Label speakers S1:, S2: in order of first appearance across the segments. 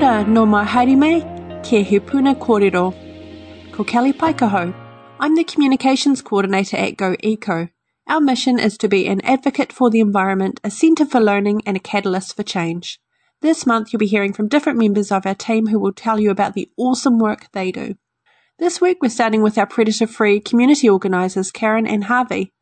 S1: Ora, no mai, ke he puna kōrero. Ko Kelly Paikaho. I'm the Communications Coordinator at Go Eco. Our mission is to be an advocate for the environment, a centre for learning, and a catalyst for change. This month, you'll be hearing from different members of our team who will tell you about the awesome work they do. This week, we're starting with our predator free community organisers, Karen and Harvey.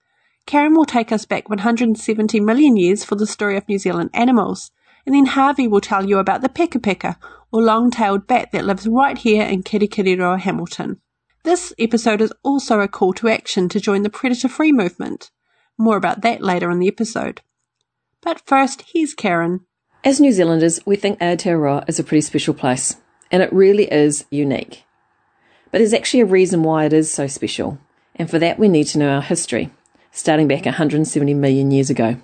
S1: Karen will take us back 170 million years for the story of New Zealand animals and then Harvey will tell you about the peka or long-tailed bat that lives right here in Kirikiriroa, Hamilton. This episode is also a call to action to join the predator-free movement. More about that later in the episode. But first, here's Karen.
S2: As New Zealanders, we think Aotearoa is a pretty special place, and it really is unique. But there's actually a reason why it is so special, and for that we need to know our history, starting back 170 million years ago.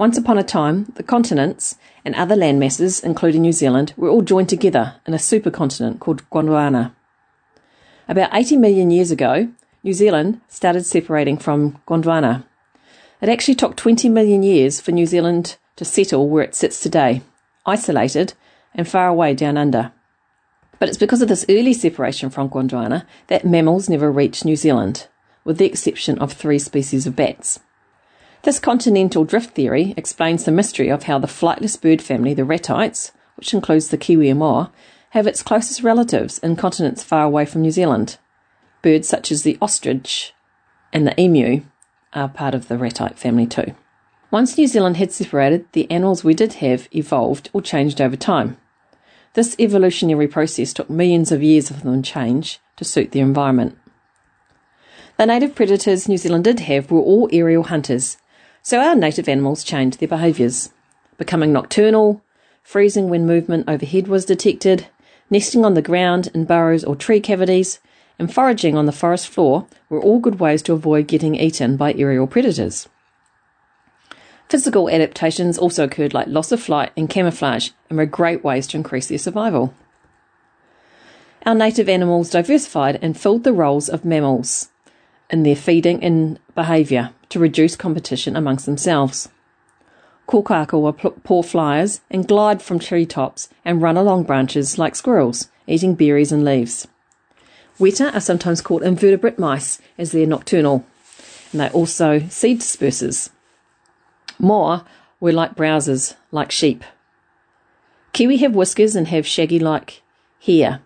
S2: Once upon a time, the continents and other land masses, including New Zealand, were all joined together in a supercontinent called Gondwana. About 80 million years ago, New Zealand started separating from Gondwana. It actually took 20 million years for New Zealand to settle where it sits today, isolated and far away down under. But it's because of this early separation from Gondwana that mammals never reached New Zealand, with the exception of three species of bats. This continental drift theory explains the mystery of how the flightless bird family, the ratites, which includes the kiwi moa, have its closest relatives in continents far away from New Zealand. Birds such as the ostrich and the emu are part of the ratite family too. Once New Zealand had separated, the animals we did have evolved or changed over time. This evolutionary process took millions of years of them change to suit the environment. The native predators New Zealand did have were all aerial hunters so our native animals changed their behaviours, becoming nocturnal, freezing when movement overhead was detected, nesting on the ground in burrows or tree cavities, and foraging on the forest floor were all good ways to avoid getting eaten by aerial predators. Physical adaptations also occurred like loss of flight and camouflage and were great ways to increase their survival. Our native animals diversified and filled the roles of mammals in their feeding and behaviour to reduce competition amongst themselves. Kokako are poor flyers and glide from tree tops and run along branches like squirrels, eating berries and leaves. Weta are sometimes called invertebrate mice as they're nocturnal, and they're also seed dispersers. Moa were like browsers, like sheep. Kiwi have whiskers and have shaggy like hair.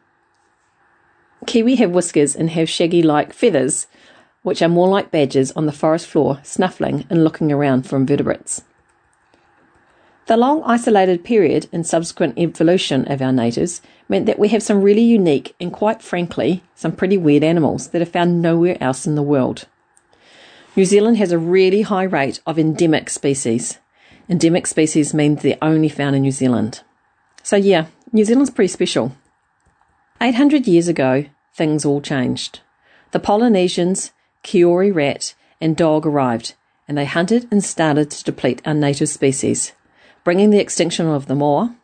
S2: Kiwi have whiskers and have shaggy like feathers, which are more like badgers on the forest floor, snuffling and looking around for invertebrates. The long isolated period and subsequent evolution of our natives meant that we have some really unique and, quite frankly, some pretty weird animals that are found nowhere else in the world. New Zealand has a really high rate of endemic species. Endemic species means they're only found in New Zealand. So, yeah, New Zealand's pretty special. 800 years ago, things all changed. The Polynesians Kiore rat, and dog arrived, and they hunted and started to deplete our native species, bringing the extinction of the moa,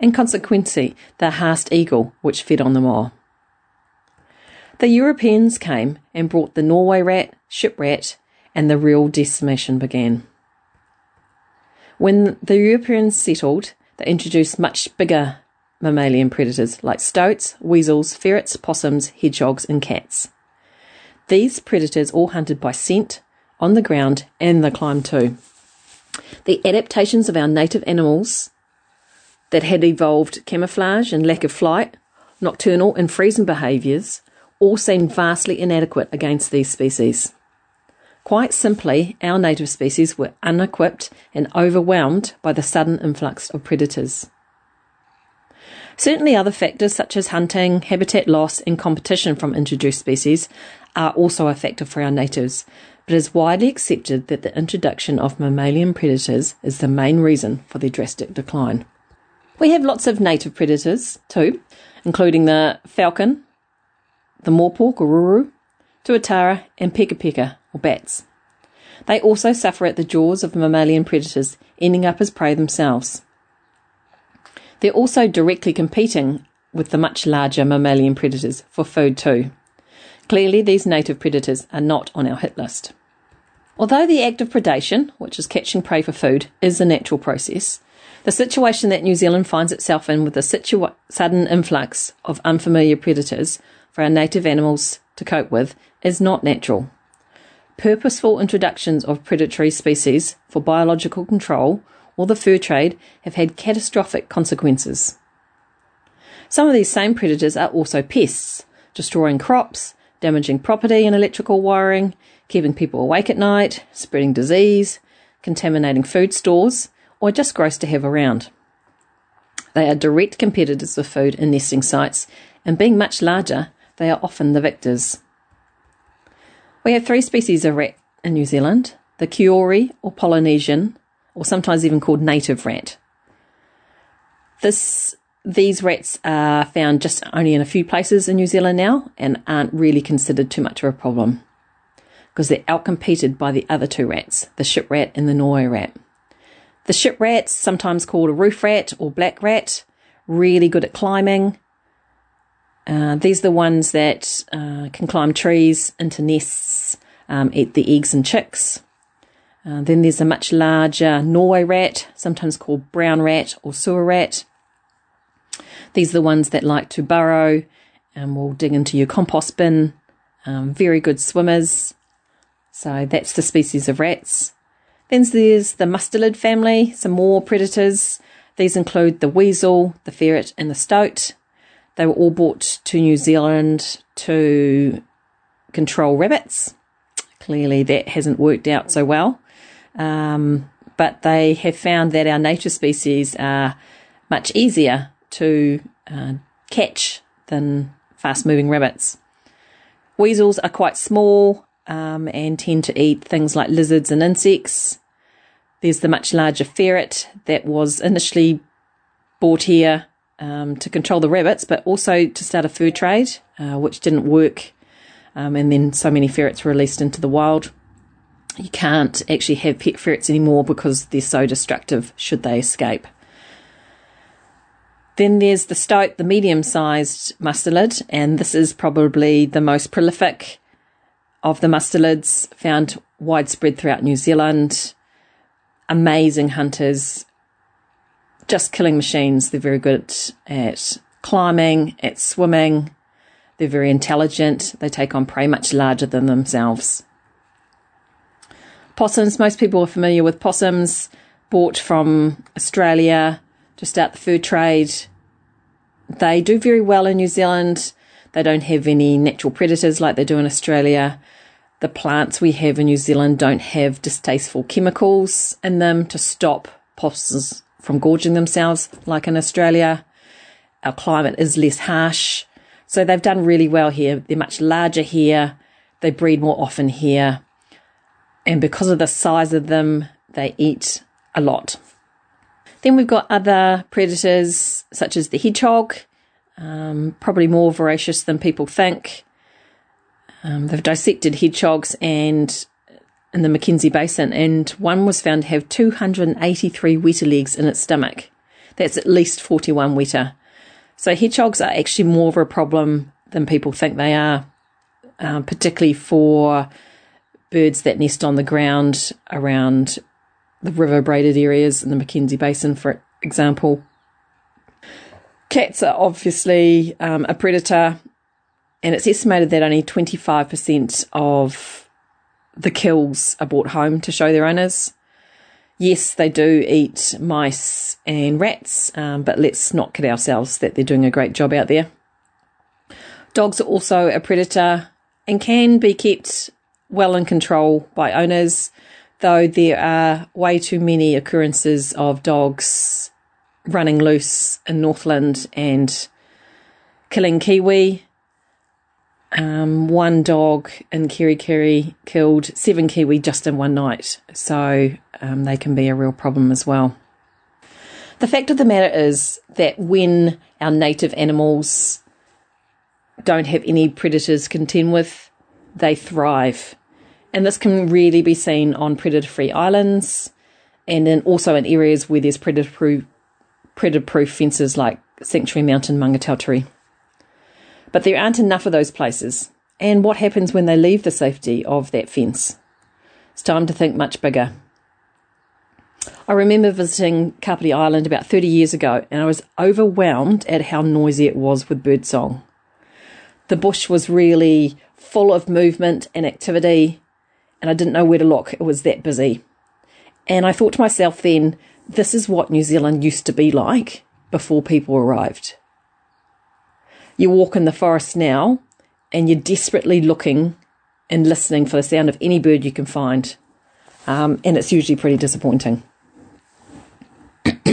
S2: and consequently the haast eagle which fed on the moa. The Europeans came and brought the Norway rat, ship rat, and the real decimation began. When the Europeans settled, they introduced much bigger mammalian predators like stoats, weasels, ferrets, possums, hedgehogs, and cats. These predators all hunted by scent, on the ground, and the climb too. The adaptations of our native animals that had evolved camouflage and lack of flight, nocturnal and freezing behaviours, all seemed vastly inadequate against these species. Quite simply, our native species were unequipped and overwhelmed by the sudden influx of predators. Certainly, other factors such as hunting, habitat loss, and competition from introduced species are also effective for our natives, but it is widely accepted that the introduction of mammalian predators is the main reason for their drastic decline. We have lots of native predators too, including the falcon, the morepork or ruru, tuatara, and peka peka or bats. They also suffer at the jaws of mammalian predators, ending up as prey themselves. They're also directly competing with the much larger mammalian predators for food too. Clearly, these native predators are not on our hit list. Although the act of predation, which is catching prey for food, is a natural process, the situation that New Zealand finds itself in with the situa- sudden influx of unfamiliar predators for our native animals to cope with is not natural. Purposeful introductions of predatory species for biological control or the fur trade have had catastrophic consequences. Some of these same predators are also pests, destroying crops, damaging property and electrical wiring, keeping people awake at night, spreading disease, contaminating food stores, or just gross to have around. They are direct competitors of food in nesting sites, and being much larger, they are often the victors. We have three species of rat in New Zealand the Kiore or Polynesian, or sometimes even called native rat. This, these rats are found just only in a few places in New Zealand now and aren't really considered too much of a problem because they're outcompeted by the other two rats, the ship rat and the Norway rat. The ship rat, sometimes called a roof rat or black rat, really good at climbing. Uh, these are the ones that uh, can climb trees into nests, um, eat the eggs and chicks. Uh, then there's a much larger Norway rat, sometimes called brown rat or sewer rat. These are the ones that like to burrow and will dig into your compost bin. Um, very good swimmers. So that's the species of rats. Then there's the mustelid family, some more predators. These include the weasel, the ferret, and the stoat. They were all brought to New Zealand to control rabbits. Clearly, that hasn't worked out so well. Um, but they have found that our nature species are much easier to uh, catch than fast moving rabbits. Weasels are quite small um, and tend to eat things like lizards and insects. There's the much larger ferret that was initially brought here um, to control the rabbits, but also to start a fur trade, uh, which didn't work. Um, and then so many ferrets were released into the wild you can't actually have pet ferrets anymore because they're so destructive should they escape. Then there's the stoat, the medium sized mustelid, and this is probably the most prolific of the mustelids found widespread throughout New Zealand. Amazing hunters, just killing machines. They're very good at climbing, at swimming. They're very intelligent. They take on prey much larger than themselves. Possums, most people are familiar with possums bought from Australia to start the fur trade. They do very well in New Zealand. They don't have any natural predators like they do in Australia. The plants we have in New Zealand don't have distasteful chemicals in them to stop possums from gorging themselves like in Australia. Our climate is less harsh. So they've done really well here. They're much larger here. They breed more often here and because of the size of them, they eat a lot. Then we've got other predators such as the hedgehog, um, probably more voracious than people think. Um, they've dissected hedgehogs and in the Mackenzie Basin, and one was found to have 283 weta legs in its stomach. That's at least 41 weta. So hedgehogs are actually more of a problem than people think they are, um, particularly for birds that nest on the ground around the river braided areas in the Mackenzie Basin, for example. Cats are obviously um, a predator, and it's estimated that only 25% of the kills are brought home to show their owners. Yes, they do eat mice and rats, um, but let's not kid ourselves that they're doing a great job out there. Dogs are also a predator and can be kept well in control by owners, though there are way too many occurrences of dogs running loose in Northland and killing kiwi. Um, one dog in Kerikeri killed seven kiwi just in one night, so um, they can be a real problem as well. The fact of the matter is that when our native animals don't have any predators to contend with, they thrive. And this can really be seen on predator free islands and then also in areas where there's predator proof, predator proof fences like Sanctuary Mountain Maungatautari. But there aren't enough of those places. And what happens when they leave the safety of that fence? It's time to think much bigger. I remember visiting Kapiti Island about 30 years ago and I was overwhelmed at how noisy it was with birdsong. The bush was really full of movement and activity and I didn't know where to look. It was that busy. And I thought to myself then, this is what New Zealand used to be like before people arrived. You walk in the forest now and you're desperately looking and listening for the sound of any bird you can find. Um, and it's usually pretty disappointing.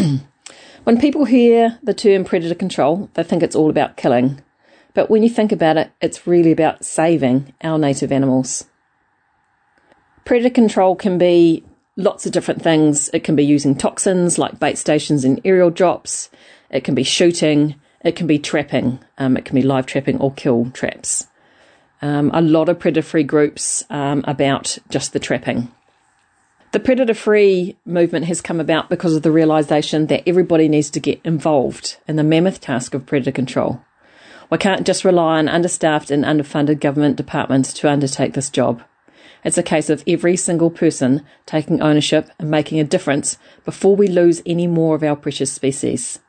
S2: when people hear the term predator control, they think it's all about killing. But when you think about it, it's really about saving our native animals. Predator control can be lots of different things. It can be using toxins like bait stations and aerial drops. It can be shooting. It can be trapping. Um, it can be live trapping or kill traps. Um, a lot of predator free groups um, about just the trapping. The predator free movement has come about because of the realization that everybody needs to get involved in the mammoth task of predator control. We can't just rely on understaffed and underfunded government departments to undertake this job. It's a case of every single person taking ownership and making a difference before we lose any more of our precious species.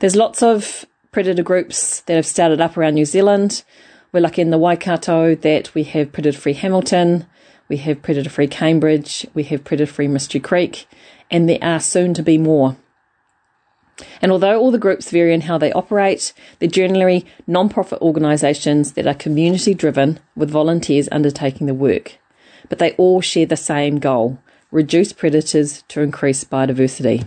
S2: There's lots of predator groups that have started up around New Zealand. We're lucky in the Waikato that we have predator free Hamilton, we have predator free Cambridge, we have predator free Mystery Creek, and there are soon to be more. And although all the groups vary in how they operate, they're generally non-profit organisations that are community driven with volunteers undertaking the work. But they all share the same goal reduce predators to increase biodiversity.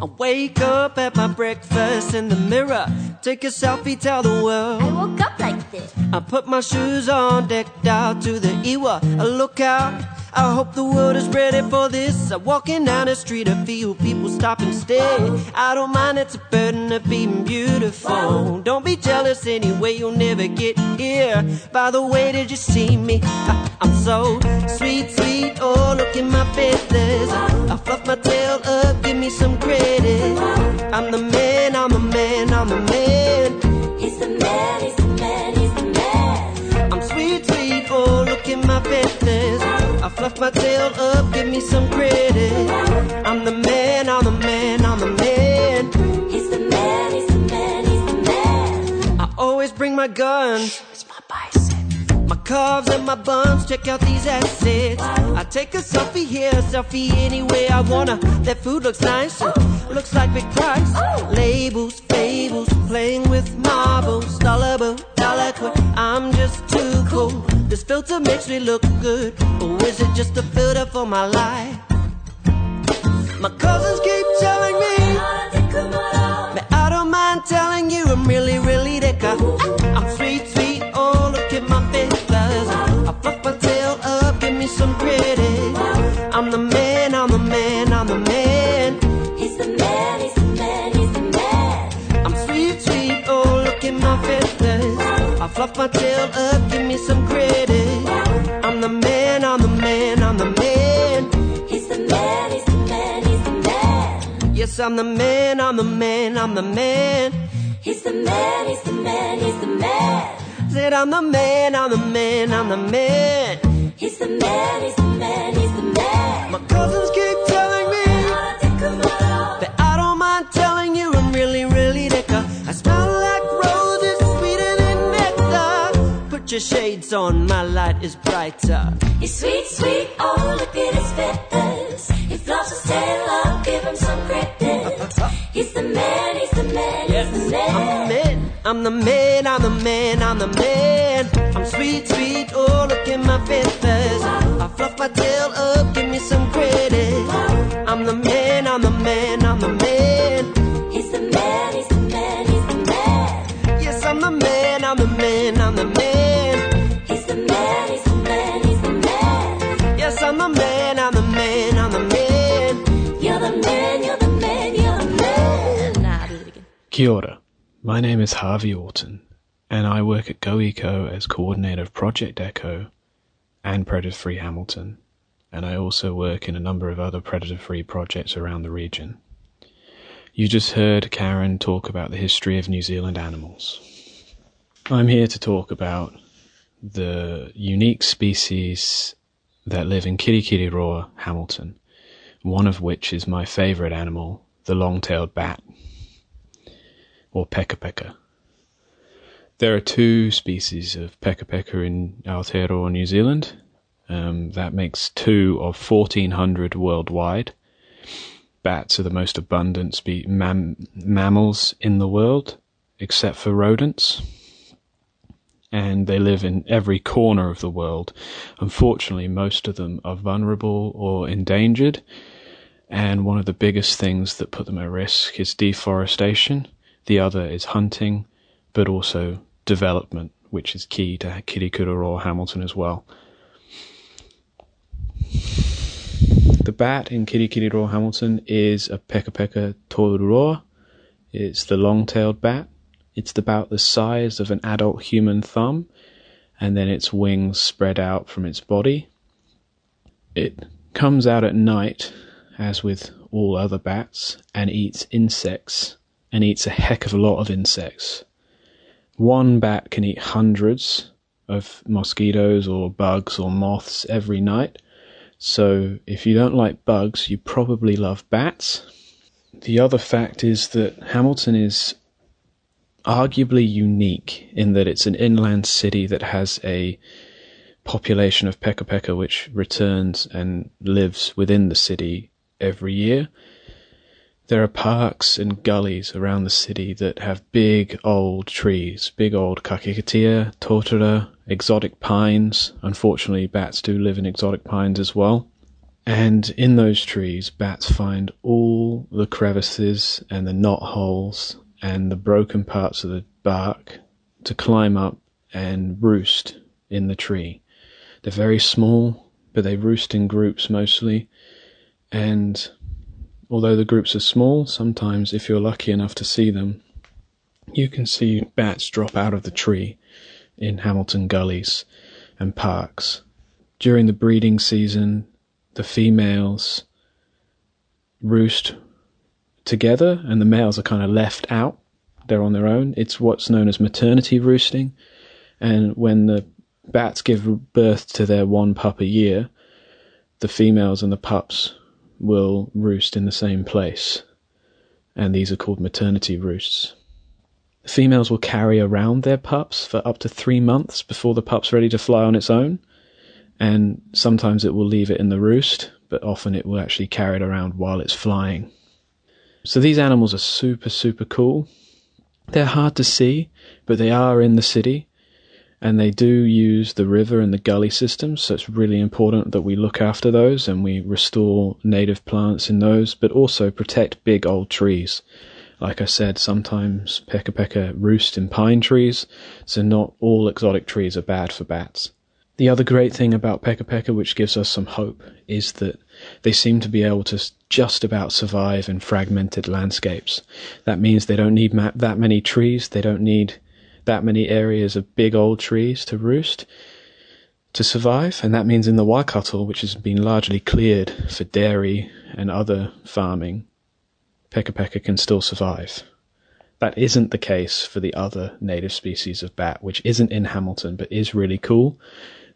S3: I wake up at my breakfast in the mirror, take a selfie, tell the world.
S4: I woke up like this.
S3: I put my shoes on, decked out to the Iwa. I look out I hope the world is ready for this. I'm walking down the street, I feel people stop and stare. I don't mind, it's a burden of being beautiful. Don't be jealous anyway, you'll never get here. By the way, did you see me? I, am so sweet, sweet. Oh, look at my feathers. I fluff my My tail up, give me some credit. I'm the man, I'm the man, I'm the man.
S4: He's the man, he's the man, he's the man.
S3: I always bring my guns.
S4: My
S3: and my buns, check out these assets. I take a selfie here, a selfie anywhere I wanna. That food looks nice, looks like big price. Labels, fables, playing with marbles. Dollar bill, dollar I'm just too cool. This filter makes me look good, or is it just a filter for my life? My cousins keep telling tail up, give me some credit. I'm the man, I'm the man, I'm the man.
S4: He's the man, he's the man, he's the man.
S3: Yes, I'm the man, I'm the man, I'm the man.
S4: He's the man, he's the man, he's the man.
S3: Said I'm the man, I'm the man, I'm the man.
S4: He's the man, he's the man, he's the man.
S3: Put your shades on, my light is brighter.
S4: He's sweet, sweet, oh look at his feathers. He fluffs his tail up, give him some credit. He's the man, he's the man, he's the man.
S3: I'm the man, I'm the man, I'm the man, I'm the man. I'm sweet, sweet, oh look at my feathers. I fluff my tail up, give me some credit.
S5: Kia ora. My name is Harvey Orton, and I work at GoEco as coordinator of Project Echo and Predator Free Hamilton, and I also work in a number of other predator free projects around the region. You just heard Karen talk about the history of New Zealand animals. I'm here to talk about the unique species that live in Kirikiriroa, Hamilton, one of which is my favourite animal, the long-tailed bat, or peka peka. There are two species of peka peka in Aotearoa, New Zealand. Um, that makes two of 1,400 worldwide. Bats are the most abundant spe- mam- mammals in the world, except for rodents and they live in every corner of the world. Unfortunately, most of them are vulnerable or endangered, and one of the biggest things that put them at risk is deforestation. The other is hunting, but also development, which is key to Kirikiriroa Hamilton as well. The bat in Kirikiriroa Hamilton is a Peka Peka tou-roa. It's the long-tailed bat. It's about the size of an adult human thumb, and then its wings spread out from its body. It comes out at night, as with all other bats, and eats insects, and eats a heck of a lot of insects. One bat can eat hundreds of mosquitoes or bugs or moths every night. So if you don't like bugs, you probably love bats. The other fact is that Hamilton is arguably unique in that it's an inland city that has a population of peka peka which returns and lives within the city every year. There are parks and gullies around the city that have big old trees, big old kahikatea, totara, exotic pines. Unfortunately, bats do live in exotic pines as well. And in those trees, bats find all the crevices and the knot holes and the broken parts of the bark to climb up and roost in the tree. They're very small, but they roost in groups mostly. And although the groups are small, sometimes if you're lucky enough to see them, you can see bats drop out of the tree in Hamilton gullies and parks. During the breeding season, the females roost together and the males are kind of left out. They're on their own. It's what's known as maternity roosting. And when the bats give birth to their one pup a year, the females and the pups will roost in the same place. And these are called maternity roosts. Females will carry around their pups for up to three months before the pup's ready to fly on its own. And sometimes it will leave it in the roost, but often it will actually carry it around while it's flying. So these animals are super, super cool. They're hard to see, but they are in the city and they do use the river and the gully systems, so it's really important that we look after those and we restore native plants in those, but also protect big old trees. Like I said, sometimes peka peka roost in pine trees, so not all exotic trees are bad for bats. The other great thing about peka peka, which gives us some hope, is that they seem to be able to just about survive in fragmented landscapes. That means they don't need ma- that many trees, they don't need that many areas of big old trees to roost to survive, and that means in the Waikato, which has been largely cleared for dairy and other farming, peka peka can still survive. That isn't the case for the other native species of bat, which isn't in Hamilton but is really cool,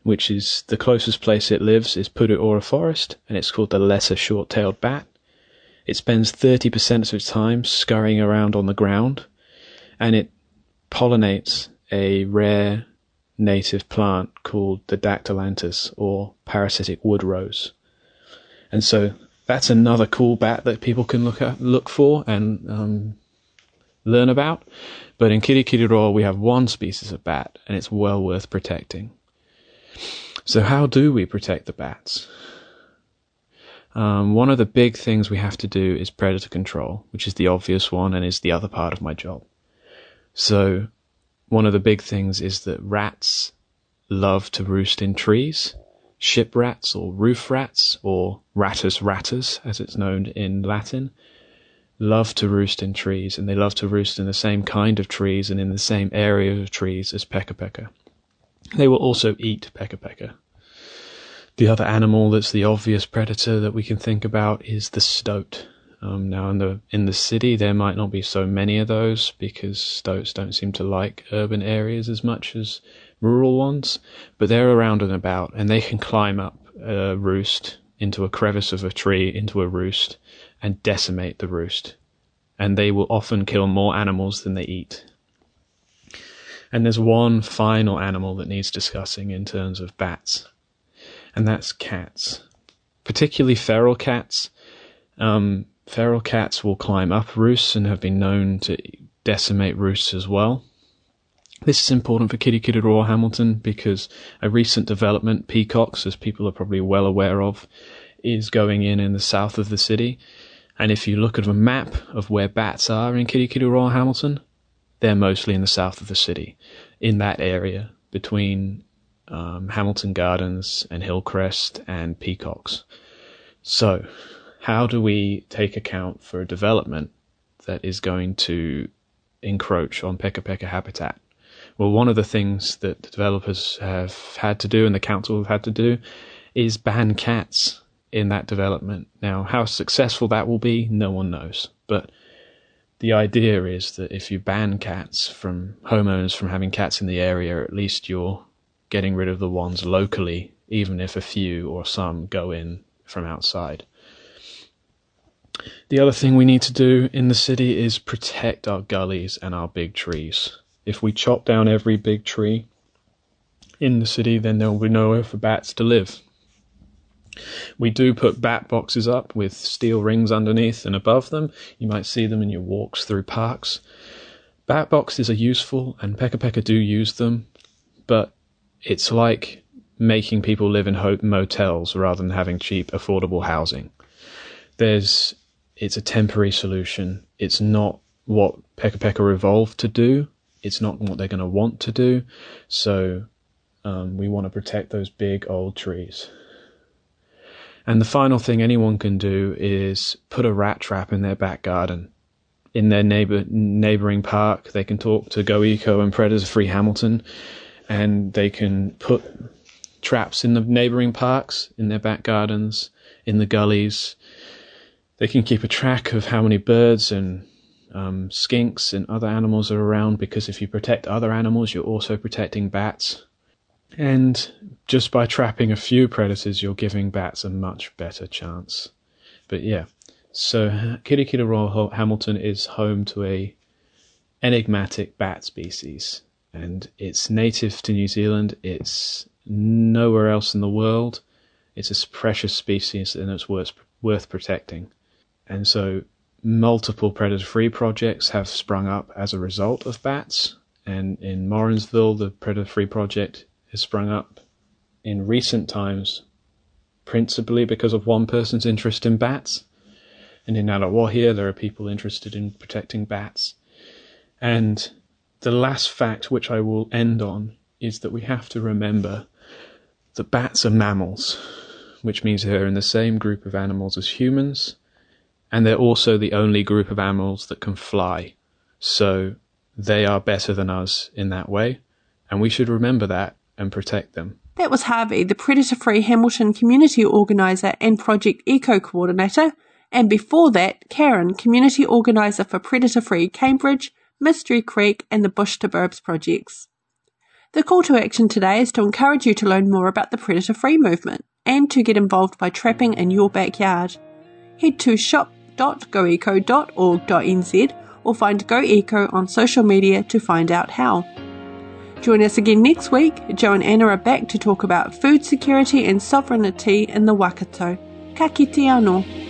S5: which is the closest place it lives is Pureora Forest, and it's called the lesser short-tailed bat. It spends 30% of its time scurrying around on the ground, and it pollinates a rare native plant called the Dactylanthus or parasitic wood rose. And so that's another cool bat that people can look at, look for and um, learn about. But in Kirikiriroa, we have one species of bat, and it's well worth protecting. So, how do we protect the bats? Um, one of the big things we have to do is predator control, which is the obvious one and is the other part of my job. So, one of the big things is that rats love to roost in trees. Ship rats or roof rats or rattus rattus, as it's known in Latin, love to roost in trees, and they love to roost in the same kind of trees and in the same area of trees as peka. They will also eat peka peka. The other animal that's the obvious predator that we can think about is the stoat. Um, now in the in the city there might not be so many of those because stoats don't seem to like urban areas as much as rural ones, but they're around and about and they can climb up a roost into a crevice of a tree into a roost and decimate the roost. And they will often kill more animals than they eat. And there's one final animal that needs discussing in terms of bats, and that's cats, particularly feral cats. Um, feral cats will climb up roosts and have been known to decimate roosts as well. This is important for Kirikiriroa Hamilton because a recent development, peacocks, as people are probably well aware of, is going in in the south of the city. And if you look at a map of where bats are in Kirikiriroa Hamilton, they're mostly in the south of the city, in that area between um, Hamilton Gardens and Hillcrest and Peacocks. So, how do we take account for a development that is going to encroach on Peka Peka habitat? Well, one of the things that the developers have had to do and the council have had to do is ban cats in that development. Now, how successful that will be, no one knows. But the idea is that if you ban cats from homeowners from having cats in the area, at least you're getting rid of the ones locally, even if a few or some go in from outside. The other thing we need to do in the city is protect our gullies and our big trees. If we chop down every big tree in the city, then there will be nowhere for bats to live. We do put bat boxes up with steel rings underneath and above them. You might see them in your walks through parks. Bat boxes are useful, and Peka Peka do use them, but it's like making people live in motels rather than having cheap, affordable housing. There's, it's a temporary solution. It's not what Peka Peka evolved to do. It's not what they're going to want to do. So um, we want to protect those big old trees. And the final thing anyone can do is put a rat trap in their back garden. In their neighbor neighboring park, they can talk to Go Eco and Predator Free Hamilton, and they can put traps in the neighboring parks, in their back gardens, in the gullies. They can keep a track of how many birds and um, skinks and other animals are around because if you protect other animals, you're also protecting bats. And just by trapping a few predators, you're giving bats a much better chance. But yeah, so Kirikiriroa Hamilton is home to a enigmatic bat species, and it's native to New Zealand. It's nowhere else in the world. It's a precious species, and it's worth worth protecting. And so, multiple predator-free projects have sprung up as a result of bats. And in Morrinsville, the predator-free project has sprung up in recent times, principally because of one person's interest in bats. And in Ngaruawahia, there are people interested in protecting bats. And the last fact, which I will end on, is that we have to remember that bats are mammals, which means they're in the same group of animals as humans, and they're also the only group of animals that can fly. So they are better than us in that way, and we should remember that and protect them.
S1: That was Harvey, the Predator Free Hamilton community organiser and Project Eco coordinator, and before that, Karen, community organiser for Predator Free Cambridge, Mystery Creek, and the Bush to Burbs projects. The call to action today is to encourage you to learn more about the predator free movement and to get involved by trapping in your backyard. Head to shop.goeco.org.nz or find GoEco on social media to find out how. Join us again next week. Joe and Anna are back to talk about food security and sovereignty in the Waikato. Ka kite anō.